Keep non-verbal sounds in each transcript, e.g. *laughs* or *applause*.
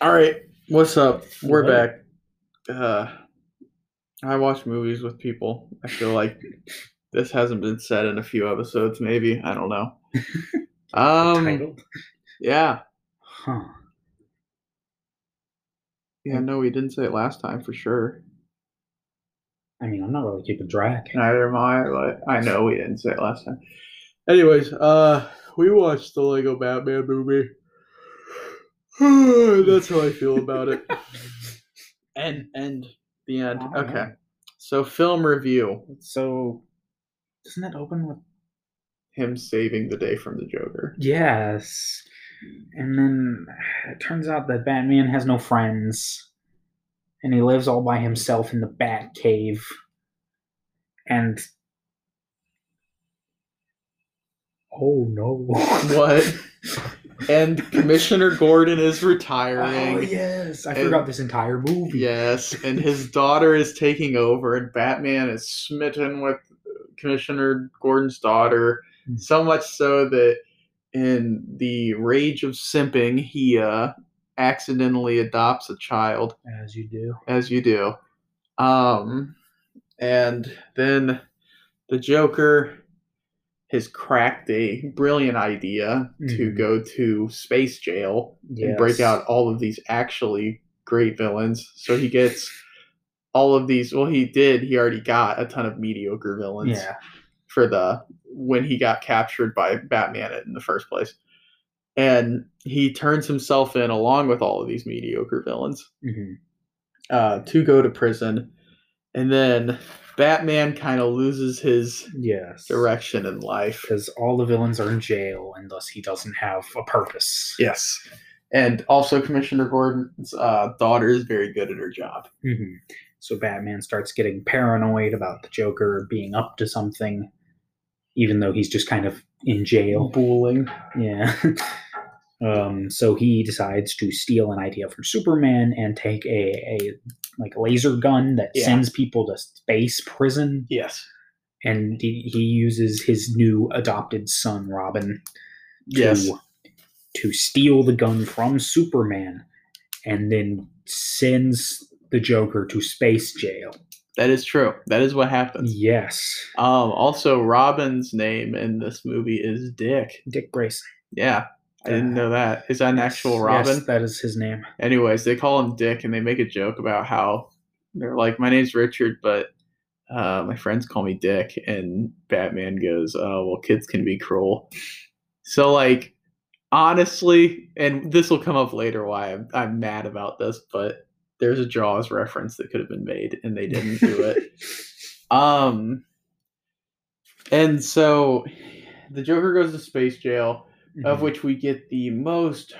All right, what's up? We're back. Uh, I watch movies with people. I feel like this hasn't been said in a few episodes. Maybe I don't know. *laughs* Um, yeah, Huh. yeah. No, we didn't say it last time for sure. I mean, I'm not really keeping track. Neither am I, but I know we didn't say it last time. Anyways, uh, we watched the Lego Batman movie. *sighs* That's how I feel about it. *laughs* and and the end. All right. Okay. So film review. So, doesn't it open with Him saving the day from the Joker. yes? And then it turns out that Batman has no friends, and he lives all by himself in the Bat Cave. And oh no! *laughs* What? And Commissioner Gordon is retiring. Oh yes, I And- forgot this entire movie. Yes, and his daughter is taking over, and Batman is smitten with Commissioner Gordon's daughter, Hmm. so much so that in the rage of simping, he uh, accidentally adopts a child, as you do. as you do. Um, and then the Joker has cracked a brilliant idea to Mhm. go to space jail and break out all of these actually great villains. So he gets all of these. Well, he did. He already got a ton of mediocre villains Yeah. for the when he got captured by Batman in the first place. And he turns himself in along with all of these mediocre villains hmm uh, to go to prison. And then Batman kind of loses his Yes. direction in life. because all the villains are in jail and thus he doesn't have a purpose. Yes. And also, Commissioner Gordon's uh, daughter is very good at her job. Mhm. So Batman starts getting paranoid about the Joker being up to something, even though he's just kind of in jail. Booling. Yeah. *laughs* um, so he decides to steal an idea from Superman and take a, a like laser gun that Yeah. sends people to space prison. Yes. And he, he uses his new adopted son Robin to Yes. to steal the gun from Superman and then sends the Joker to space jail. That is true. That is what happens. Yes. Um, also, Robin's name in this movie is Dick. Dick Grayson. Yeah. I didn't know that. Is that an actual Yes, Robin? that is his name. Anyways, they call him Dick and they make a joke about how they're like, My name's Richard, but uh, my friends call me Dick. And Batman goes, Oh, well, kids can be cruel. So, like, honestly, and this will come up later why I'm, I'm mad about this, but there's a Jaws reference that could have been made and they didn't do it. *laughs* Um, and so the Joker goes to space jail, of Mhm. which we get the most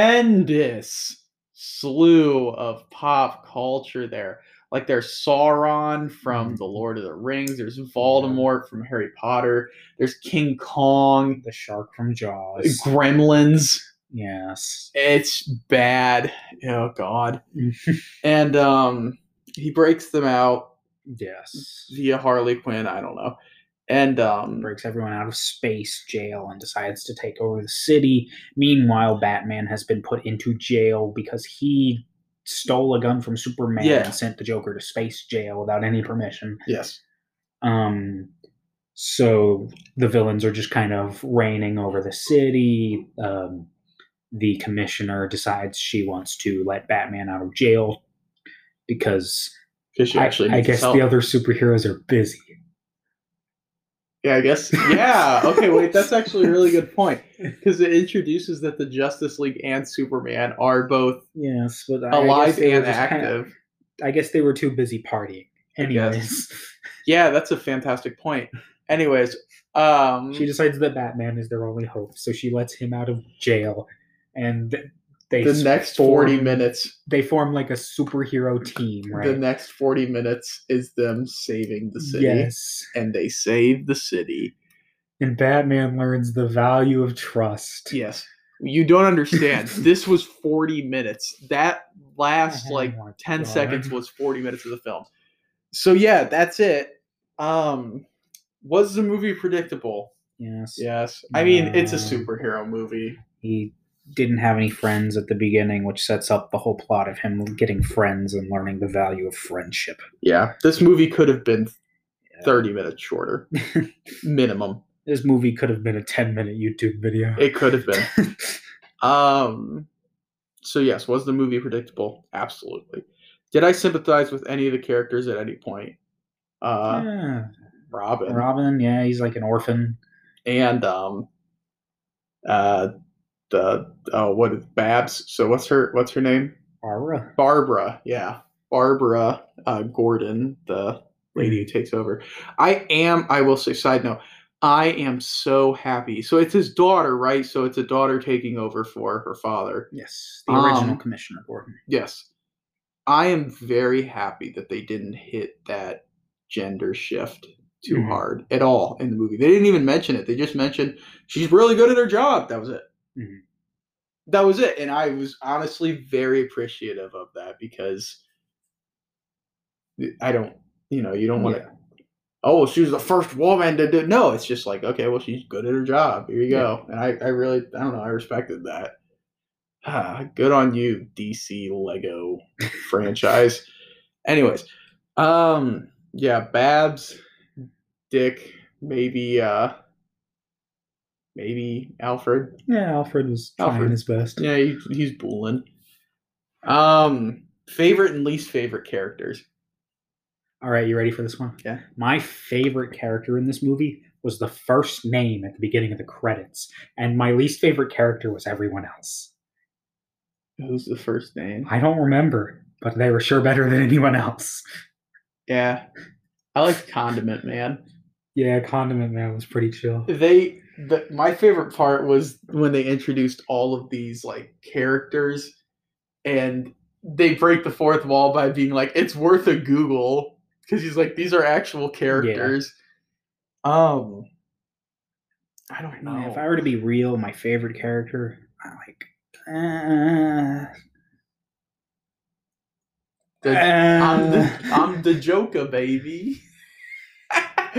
horrendous slew of pop culture there. Like there's Sauron from Mhm. The Lord of the Rings, there's Voldemort from Harry Potter, there's King Kong, the shark from Jaws. Gremlins. yes. It's bad. Oh god. *laughs* And um he breaks them out yes. via Harley Quinn, I don't know. And um Breaks everyone out of space jail and decides to take over the city. Meanwhile, Batman has been put into jail because he stole a gun from Superman Yeah. and sent the Joker to space jail without any permission. yes. Um, so the villains are just kind of reigning over the city. Um, the commissioner decides she wants to let Batman out of jail because I, I guess help. the other superheroes are busy. Yeah, I guess. Yeah. Okay, wait. That's actually a really good point because it introduces that the Justice League and Superman are both Yes, but I- I alive were and just kinda- active. I guess they were too busy partying. Anyways, Yeah, that's a fantastic point. Anyways, um, she decides that Batman is their only hope, so she lets him out of jail, and they the next forty minutes. they form like a superhero *clears throat* team, right? The next forty minutes is them saving the city, Yes. and they save the city. And Batman learns the value of trust. Yes. You don't understand. *laughs* this was 40 minutes. That last Oh like 10 God. seconds was 40 minutes of the film. So yeah, that's it. Um was the movie predictable? Yes. Yes. I mean, it's a superhero movie. He didn't have any friends at the beginning, which sets up the whole plot of him getting friends and learning the value of friendship. Yeah, this movie could have been 30 minutes shorter, *laughs* minimum. This movie could have been a 10 minute YouTube video. It could have been. *laughs* um, so yes, was the movie predictable? Absolutely. Did I sympathize with any of the characters at any point? Uh, Yeah. Robin Robin, yeah, he's like an orphan. and um, uh, the oh, what is Babs? So what's her what's her name? Barbara. Barbara. Yeah, Barbara uh, Gordon, the lady who takes over. I am. I will say. Side note. I am so happy. So it's his daughter, right? So it's a daughter taking over for her father. Yes, the original Um, Commissioner Gordon. Yes. I am very happy that they didn't hit that gender shift too Mhm. hard at all in the movie. They didn't even mention it. They just mentioned she's really good at her job. That was it. Mhm. That was it. And I was honestly very appreciative of that because I don't, you know, you don't want to, oh, she was the first woman to do. No, it's just like, okay, well, she's good at her job. Here you go. And I, I really, I don't know, I respected that. Ah, good on you, DC Lego franchise. Anyways, um, yeah, Babs, Dick, maybe, uh, maybe Alfred. Yeah, Alfred was trying Alfred. his best. Yeah, he, he's booling. Um, favorite and least favorite characters. All right, you ready for this one? Yeah. My favorite character in this movie was the first name at the beginning of the credits, and my least favorite character was everyone else. Who's the first name? I don't remember, but they were sure better than anyone else. Yeah, I like Condiment Man. Yeah, Condiment Man was pretty chill. They, the, my favorite part was when they introduced all of these like characters, and they break the fourth wall by being like, "It's worth a Google," because he's like, "These are actual characters." Um, I don't know. If I were to be real, my favorite character, I like. Uh, The- I'm uh, the I'm the Joker, baby. *laughs*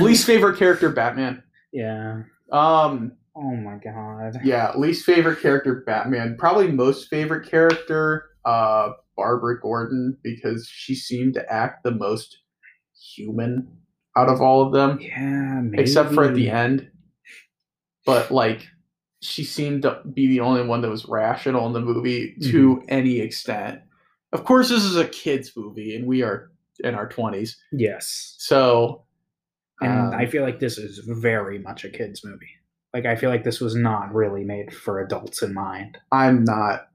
least favorite character, Batman. yeah. Um, Oh my god. yeah, least favorite character, Batman. Probably most favorite character, uh, Barbara Gordon, because she seemed to act the most human out of all of them, Yeah, except for at the end. But like, she seemed to be the only one that was rational in the movie to Mm-hmm. any extent. Of course, this is a kids' movie, and we are in our twenties, Yes. so. And um, I feel like this is very much a kids movie. Like I feel like this was not really made for adults in mind. I'm not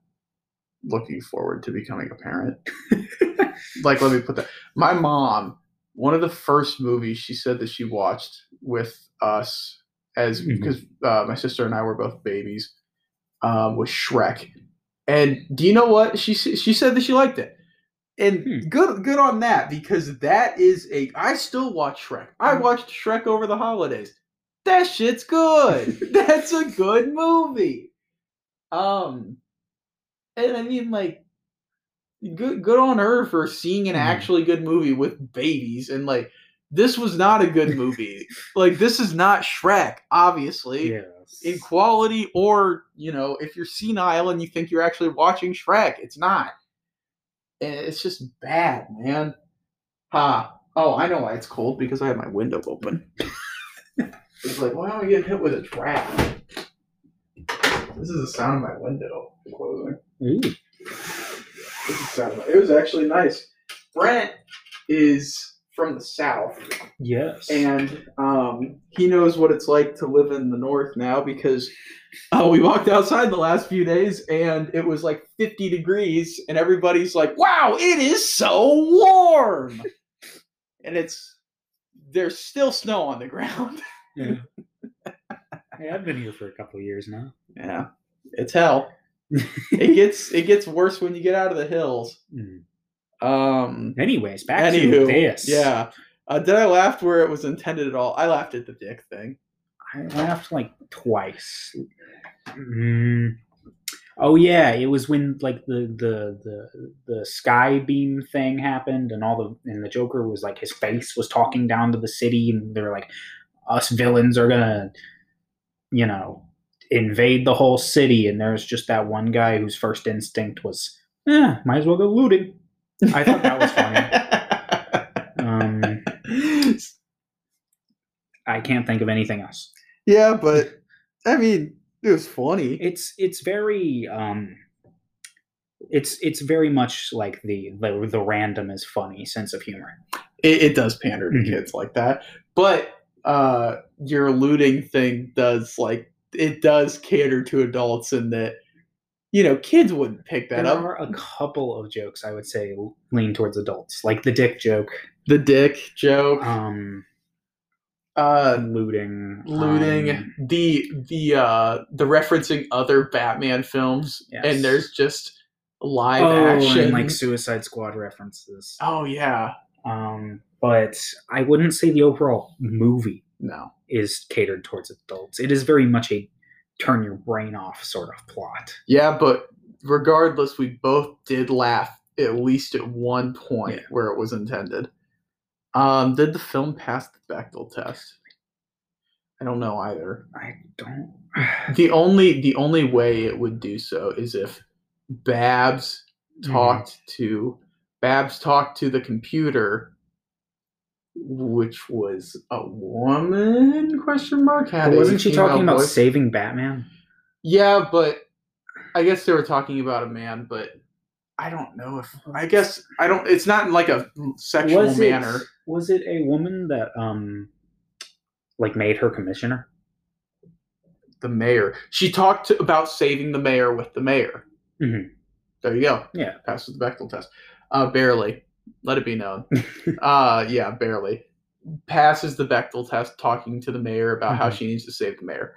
looking forward to becoming a parent. *laughs* like, let me put that. My mom, one of the first movies she said that she watched with us, as because uh, my sister and I were both babies, um, was Shrek. And do you know what she she said that she liked it, and Hmm. good good on that because that is a I still watch Shrek. I Hmm. watched Shrek over the holidays. That shit's good. *laughs* That's a good movie. Um, and I mean, like, good good on her for seeing an Mhm. actually good movie with babies, and like, this was not a good movie. like, this is not Shrek, obviously, Yes. in quality, or you know, if you're senile and you think you're actually watching Shrek, it's not. It's just bad, man. Ha. Oh, I know why it's cold because I have my window open. *laughs* it's like, why am I getting hit with a draft? This is the sound of my window closing. Ooh. This is the sound of my, it was actually nice. Brent is from the south, Yes. and um, he knows what it's like to live in the north now because uh, we walked outside the last few days and it was like 50 degrees, and everybody's like, "Wow, it is so warm!" and it's there's still snow on the ground. *laughs* yeah. Hey, I've been here for a couple of years now. yeah, it's hell. *laughs* it gets it gets worse when you get out of the hills. Hmm. Um, Anyways, back Anywho, to this. Yeah. Uh, did I laugh where it was intended at all? I laughed at the dick thing. I laughed like twice. Mm. Oh yeah, it was when like the the the the sky beam thing happened, and all the and the Joker was like his face was talking down to the city, and they're like, us villains are gonna, you know, invade the whole city, and there's just that one guy whose first instinct was, "Yeah, might as well go looting." I thought that was funny. *laughs* Um, I can't think of anything else. yeah, but I mean, it was funny. It's it's very um, it's it's very much like the the, the random is funny sense of humor. It, it does pander to Mhm. kids like that, but uh, your looting thing does like it does cater to adults in that you know kids wouldn't pick that There up. are a couple of jokes I would say lean towards adults, like the dick joke, The dick joke, um, uh, looting, looting, um, the the uh the referencing other Batman films, Yes. and there's just live oh, action. and like Suicide Squad references. oh yeah, Um, but I wouldn't say the overall movie no, is catered towards adults. It is very much a turn your brain off sort of plot. yeah, but regardless, we both did laugh at least at one point Yeah. where it was intended. Um, did the film pass the Bechdel test? I don't know either. I don't. *sighs* The only the only way it would do so is if Babs Mhm. talked to Babs talked to the computer, which was a woman? Question mark. Had wasn't she talking about voice. saving Batman? Yeah, but I guess they were talking about a man, but I don't know if I guess I don't. It's not in like a sexual was manner. it was it a woman that um like made her commissioner? The mayor. She talked to, about saving the mayor with the mayor. Mhm. There you go. Yeah. passes the Bechdel test. Uh, barely. Let it be known. *laughs* uh, yeah, barely. Passes the Bechdel test talking to the mayor about how Mhm. she needs to save the mayor.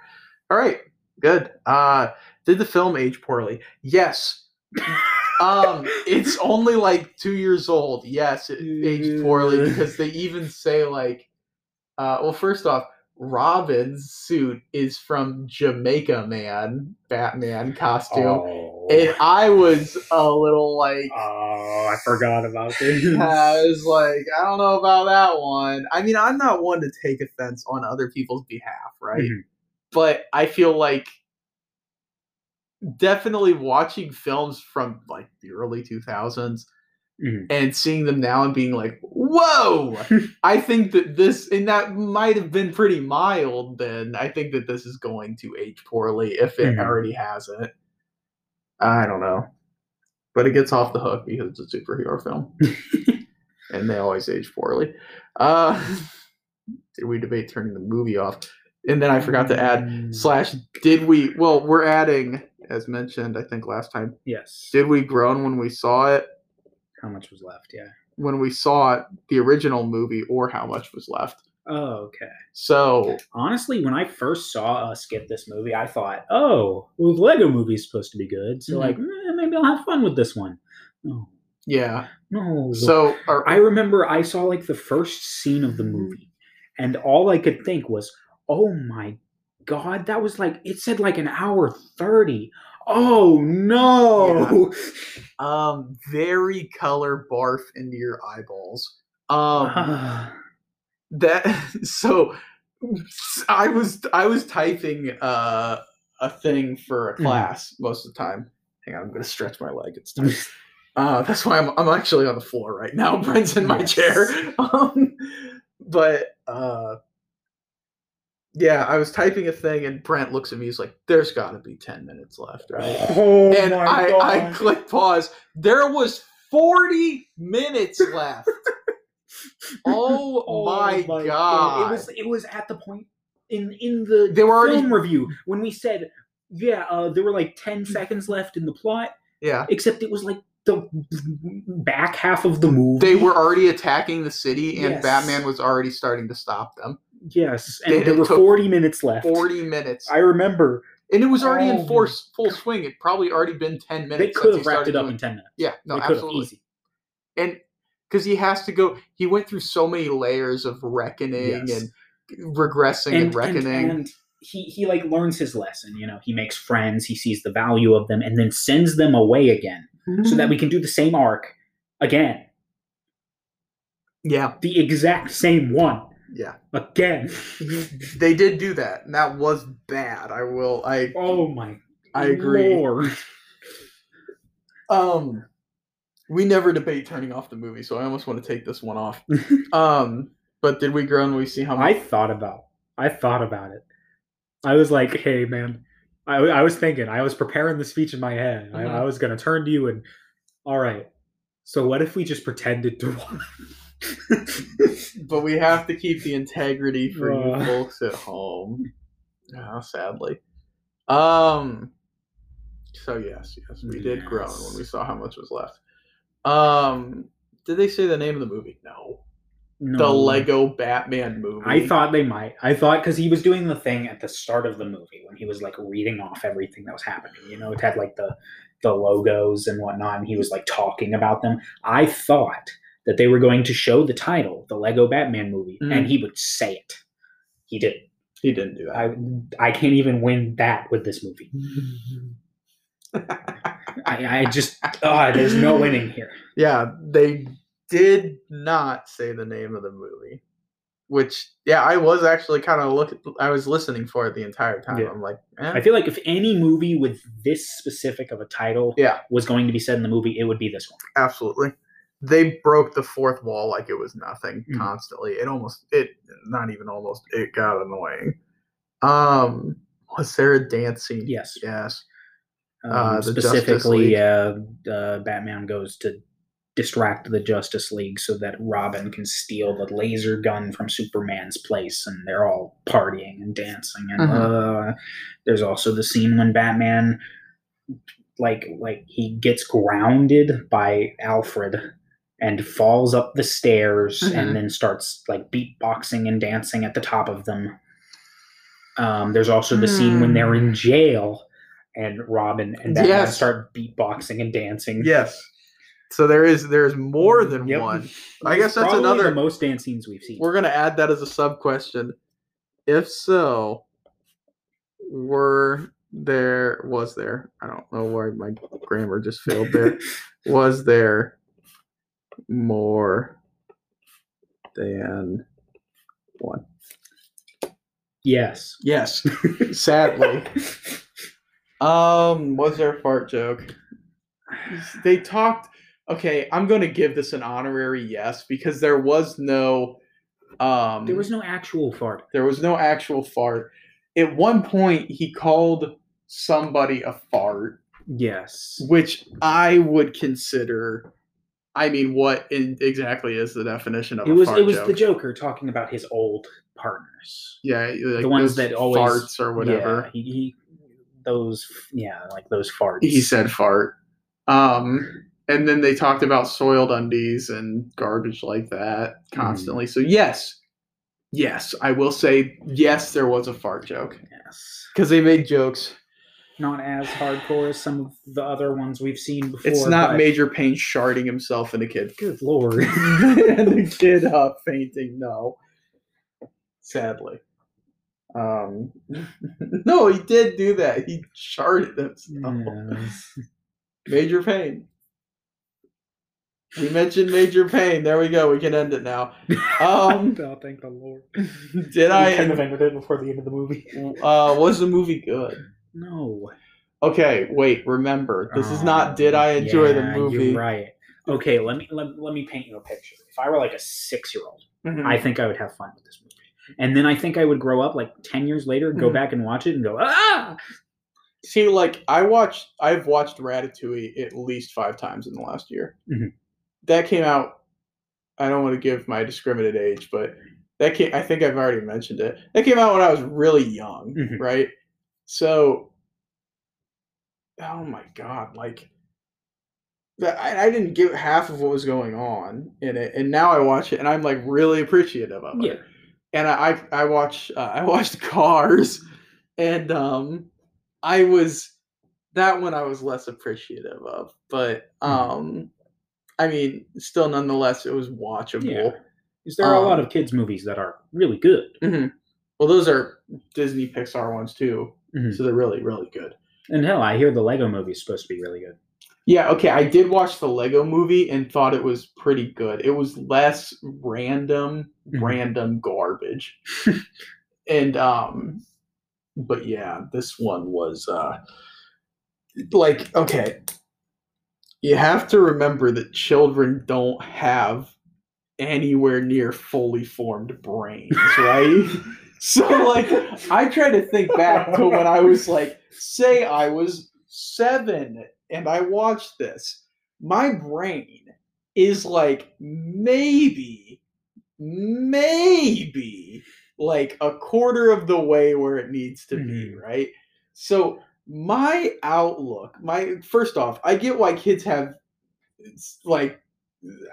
All right, good. Uh, did the film age poorly? Yes. *laughs* um, it's only like two years old. Yes, it aged poorly because they even say like, uh, well, first off, Robin's suit is from Jamaica Man Batman costume. Oh, And I was a little like, oh, I forgot about this. *laughs* I was like, I don't know about that one. I mean, I'm not one to take offense on other people's behalf, right? Mhm. But I feel like definitely watching films from like the early 2000s Mhm. and seeing them now and being like, whoa! *laughs* I think that this, and that might have been pretty mild then. I think that this is going to age poorly if it Mhm. already hasn't. I don't know. But it gets off the hook because it's a superhero film. *laughs* and they always age poorly. Uh, did we debate turning the movie off? And then I forgot to add, Mm, slash, did we, well, we're adding, as mentioned, I think last time, yes. did we groan when we saw it? How much was left? Yeah. when we saw it, the original movie, or how much was left. Oh, okay. So Honestly, when I first saw us get this movie, I thought, oh, well, the Lego movie's supposed to be good, so Mhm. like eh, maybe I'll have fun with this one. No, yeah, no. so our, I remember I saw like the first scene of the movie, and all I could think was, "Oh my god, that was like it said like an hour 30. Oh no!" um very color barf into your eyeballs. Um, *sighs* that *laughs* so I was I was typing uh, a thing for a Mhm. class most of the time. Hang on, I'm gonna stretch my leg. It's *laughs* time. Uh, that's why I'm I'm actually on the floor right now. *laughs* Brent's in my Yes. chair. Um, but uh, yeah, I was typing a thing, and Brent looks at me. He's like, "There's got to be ten minutes left, right?" *laughs* oh and my I, god! I click pause. There was 40 minutes left. *laughs* oh, Oh my, god. It was it was at the point in in the They were already- film review when we said, yeah, uh, there were like ten seconds left in the plot, yeah. except it was like the back half of the movie. They were already attacking the city, and Yes. Batman was already starting to stop them. Yes, and They- there were forty minutes left. 40 minutes. I remember and it was already Oh in force, full swing. It probably already been 10 minutes. they could have wrapped it up doing- in ten minutes. Yeah, no, they absolutely. easy. And because he has to go, he went through so many layers of reckoning Yes. and regressing and, reckoning. and he he like learns his lesson. You know, he makes friends, he sees the value of them, and then sends them away again, so that we can do the same arc again, yeah, the exact same one. Yeah, again. *laughs* they did do that, and that was bad. I will. I oh my I agree. Lord. Um, we never debate turning off the movie, so I almost want to take this one off. *laughs* um, but did we grow and we see how I thought about I thought about it. I was like, hey man, I, I was thinking, I was preparing the speech in my head. I, Mhm. I was gonna turn to you and all right. So what if we just pretended to *laughs* *laughs* But we have to keep the integrity for you Uh. folks at home. Oh, sadly. Um. So yes, yes, we did groan when we saw how much was left. Um. Did they say the name of the movie? No. no. The Lego Batman movie. I thought they might. I thought because he was doing the thing at the start of the movie when he was like reading off everything that was happening. You know, it had like the the logos and whatnot, and he was like talking about them. I thought that they were going to show the title, the Lego Batman movie, Mm. and he would say it. He didn't. he didn't do that. I I can't even win that with this movie. *laughs* I, I just oh, there's no winning here. yeah, they did not say the name of the movie. Which, yeah, I was actually kind of looking. I was listening for it the entire time. Yeah. I'm like, eh. I feel like if any movie with this specific of a title Yeah. was going to be said in the movie, it would be this one. absolutely. They broke the fourth wall like it was nothing Mhm. constantly. It almost, it not even almost. It got annoying. Um, was there a dance scene? Yes. Yes. Um, Uh, specifically, uh, uh, Batman goes to distract the Justice League so that Robin can steal the laser gun from Superman's place, and they're all partying and dancing. And Mhm. uh, there's also the scene when Batman, like, like he gets grounded by Alfred and falls up the stairs Mhm. and then starts like beatboxing and dancing at the top of them. Um, there's also the scene when they're in jail and Robin and Batman Yes. start beatboxing and dancing. Yes. So there is there is more than Yep. one. I guess that's Probably another- the most dance scenes we've seen. We're gonna add that as a sub question. If so, were there was there? I don't know why my grammar just failed there. *laughs* was there more than one? yes. Yes. *laughs* Sadly. Um, was there a fart joke? They talked. Okay, I'm going to give this an honorary yes because there was no. Um, There was no actual fart. there was no actual fart. At one point, he called somebody a fart, Yes. which I would consider. I mean, what in, exactly is the definition of It a was fart it was joke? the Joker talking about his old partners. yeah, like the ones that always farts or whatever. Yeah, he, he those yeah, like those farts. he said fart. Um, and then they talked about soiled undies and garbage like that constantly. So yes, yes, I will say yes. There was a fart joke yes. because they made jokes. Not as hardcore as some of the other ones we've seen before. It's not Major Payne sharding himself in a kid. Good lord. *laughs* and the kid uh, fainting. No, sadly. Um, *laughs* no, he did do that. He sharded himself. Yes. *laughs* Major Payne. We mentioned Major Payne. There we go. We can end it now. Um, oh, thank the Lord. did we I? couldn't have ended it before the end of the movie. Uh, was the movie good? No. Okay, wait. Remember, this is not. Oh, Did I enjoy the movie? You're right. Okay, let me let, let me paint you a picture. If I were like a six year old, Mhm. I think I would have fun with this movie. And then I think I would grow up like ten years later, go Mhm. back and watch it and go, ah See, like I watched. I've watched Ratatouille at least five times in the last year. Mhm. That came out. I don't want to give my discriminate age, but that came. I think I've already mentioned it. That came out when I was really young, Mhm. right? So, oh my god, like. I, I didn't get half of what was going on in it, and now I watch it, and I'm like really appreciative of it Yeah. and I I watch uh, I *laughs* watched Cars, and um, I was that one I was less appreciative of, but Hmm. um, I mean, still nonetheless, it was watchable. Yeah. Because there are a lot Um, of kids' movies that are really good. Mhm. Well, those are Disney Pixar ones too, Mhm. so they're really really good. And hell, I hear the Lego movie is supposed to be really good. Yeah, okay. I did watch the Lego movie and thought it was pretty good. It was less random, Mhm. random garbage. *laughs* and um but yeah, this one was uh like okay. You have to remember that children don't have anywhere near fully formed brains, *laughs* right? So like I try to think back to when I was like say I was 7 and I watched this. My brain is like maybe maybe like a quarter of the way where it needs to be, right? So my outlook, my first off, I get why kids have it's like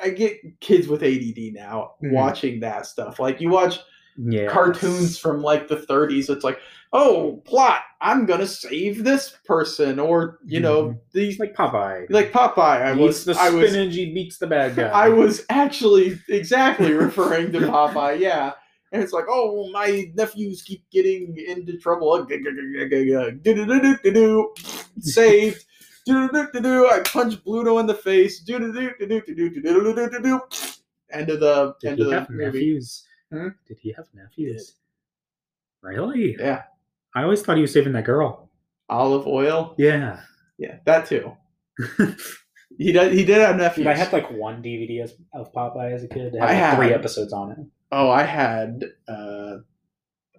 I get kids with ADD now Mhm. watching that stuff. Like you watch yes. cartoons from like the 30s. It's like, oh, plot, I'm gonna save this person, or you mm-hmm. know, these like Popeye, like Popeye. I he was the I spinach. He beats the bad guy. I was actually exactly referring to Popeye. Yeah. And it's like, oh, my nephews keep getting into trouble. Saved. I punch Bluto in the face. End of the Did end of the movie. Nephews? Hmm? Did he have nephews? Really? yeah I always thought he was saving that girl. Olive Oyl Yeah. Yeah, that too. *laughs* He did. He did have nephews. Dude, I had like one DVD as- of Popeye as a kid. It had I like, three episodes on it. oh, I had uh,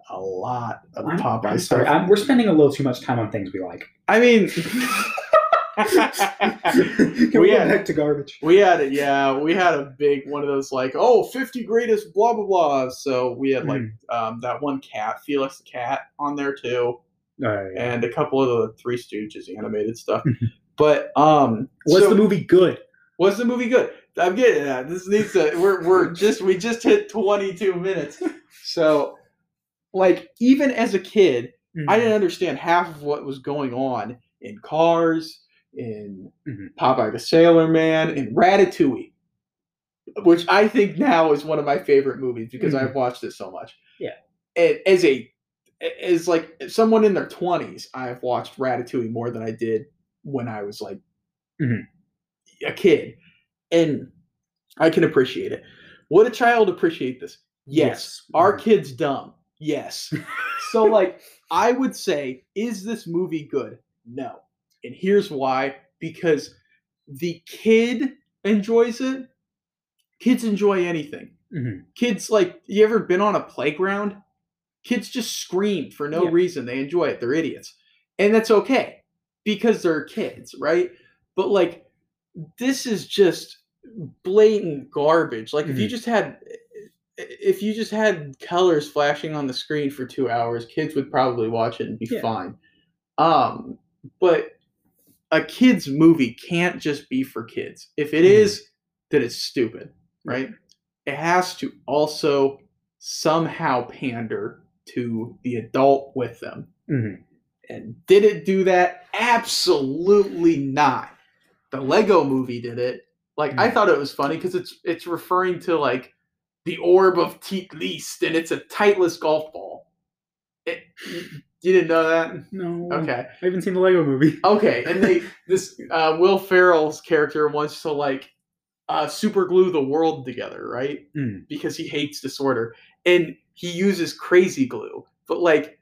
a lot of I'm, Popeye I'm stuff. sorry. I'm, we're spending a little too much time on things we like. I mean, *laughs* *laughs* Can We we had- back to garbage? we had it. Yeah, we had a big one of those like, oh, 50 greatest blah blah blah. So we had like Hmm. um, that one cat, Felix the cat, on there too, Uh, yeah. and a couple of the Three Stooges animated stuff. *laughs* but um, Was so- the movie good? was the movie good? I'm getting that. This needs to. We're we're just we just hit 22 minutes. So, like, even as a kid, I didn't understand half of what was going on in Cars, in Mhm. Popeye the Sailor Man, in Ratatouille, which I think now is one of my favorite movies because Mhm. I've watched it so much. Yeah. And as a as like someone in their twenties, I've watched Ratatouille more than I did when I was like Mhm. a kid, and I can appreciate it. Would a child appreciate this? Yes. Are kids dumb? Yes. *laughs* so like I would say, is this movie good? No. And here's why. Because the kid enjoys it. Kids enjoy anything. Mhm. Kids like you ever been on a playground? Kids just scream for no Yeah. reason. They enjoy it. They're idiots. And that's okay because they're kids, right? But like this is just blatant garbage. Like if you Mhm. just had if you just had colors flashing on the screen for 2 hours, kids would probably watch it and be Yeah. fine. Um but a kids movie can't just be for kids. If it Mhm. then it's stupid, right? It has to also somehow pander to the adult with them. Mhm. And did it do that? Absolutely not. The Lego movie did it. Like I Mm. thought it was funny because it's it's referring to like the orb of Teat Least, and it's a tightless golf ball. It, you didn't know that? No. Okay. I haven't seen the Lego movie. *laughs* Okay, and they this uh, Will Ferrell's character wants to like uh, super glue the world together, right? Mm. Because he hates disorder, and he uses crazy glue. But like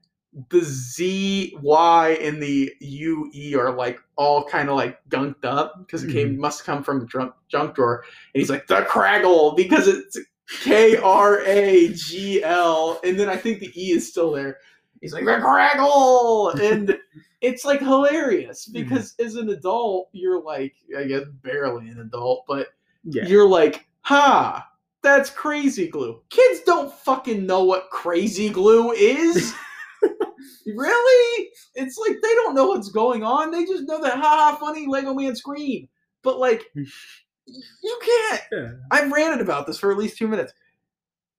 the Z, Y, and the U, E are like all kind of like gunked up because it came must come from the junk junk drawer. And he's like the Kragle because it's K R A G L, and then I think the E is still there. He's like the Kragle, and *laughs* it's like hilarious mm-hmm. because as an adult, you're like, I guess barely an adult, but Yeah. you're like, ha, that's crazy glue. Kids don't fucking know what crazy glue is. *laughs* really? It's like they don't know what's going on. They just know that ha ha funny Lego man scream. But like *laughs* you can't Yeah. I've ranted about this for at least two minutes.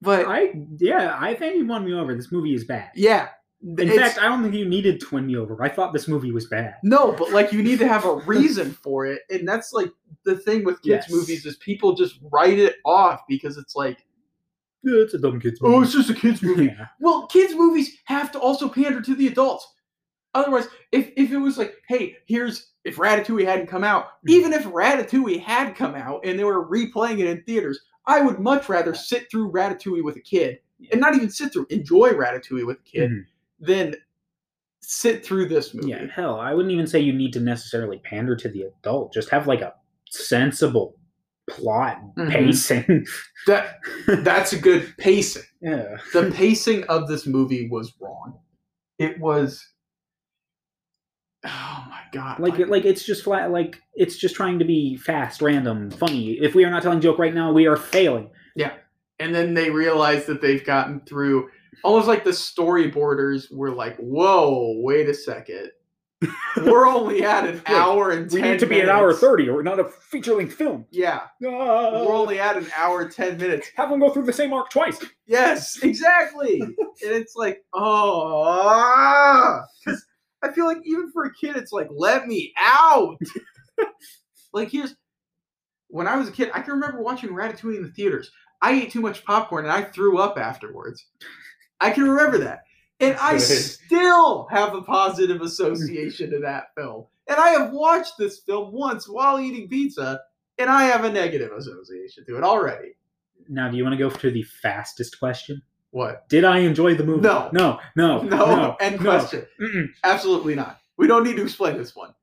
But I yeah, I think you won me over. This movie is bad. yeah. In fact, I don't think you needed to win me over. I thought this movie was bad. No, but like you need to have a reason for it, and that's like the thing with kids Yes. movies is people just write it off because it's like, Yeah, it's a dumb kids oh, it's just a kids movie. Yeah. well, kids movies have to also pander to the adults. Otherwise, if if it was like, hey, here's if Ratatouille hadn't come out, Mhm. even if Ratatouille had come out and they were replaying it in theaters, I would much rather sit through Ratatouille with a kid and not even sit through, enjoy Ratatouille with a kid Mhm. Than sit through this movie. Yeah, hell, I wouldn't even say you need to necessarily pander to the adult. Just have like a sensible plot Mhm. pacing. That that's a good pacing. *laughs* yeah. the pacing of this movie was wrong. It was oh my god. Like, like it's just flat. Like it's just trying to be fast, random, funny. If we are not telling joke right now, we are failing. Yeah. And then they realize that they've gotten through almost like the storyboarders were like, "Whoa, wait a second. We're only at an *laughs* hour and ten. We 10 need to be an hour minutes." thirty, or not a feature length film. Yeah, Ah, we're only at an hour 10 minutes. have them go through the same arc twice. Yes, exactly. *laughs* and it's like, oh, because I feel like even for a kid, it's like, let me out. *laughs* like, here's when I was a kid, I can remember watching Ratatouille in the theaters. I ate too much popcorn and I threw up afterwards. I can remember that. And I *laughs* still have a positive association to that film. And I have watched this film once while eating pizza, and I have a negative association to it already. Now, do you want to go to the fastest question? What? Did I enjoy the movie? No. no, no, No, no. end no. question. Mm-mm. Absolutely not. We don't need to explain this one.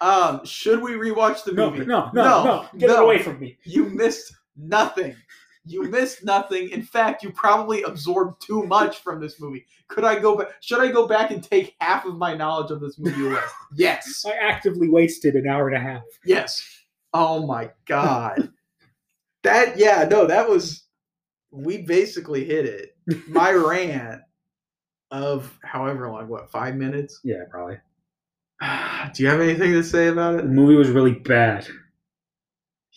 Um, should we rewatch the movie? no, no, No, no, Get it away from me. You missed nothing. You missed nothing. In fact, you probably absorbed too much from this movie. Could I go back? Should I go back and take half of my knowledge of this movie away? *laughs* yes. I actively wasted an hour and a half. Yes. Oh my god. that yeah, no, that was we basically hit it. My *laughs* rant of however long, what, five minutes? Yeah, probably. *sighs* Do you have anything to say about it? The movie was really bad.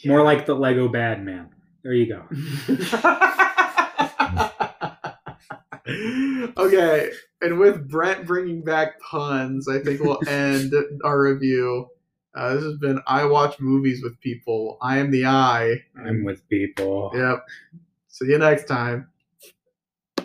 More like the Lego Bad Man. There you go. *laughs* okay, and with Brent bringing back puns, I think we'll *laughs* end our review. Uh, this has been I watch movies with people. I am the I. I'm with people. Yep. See you next time.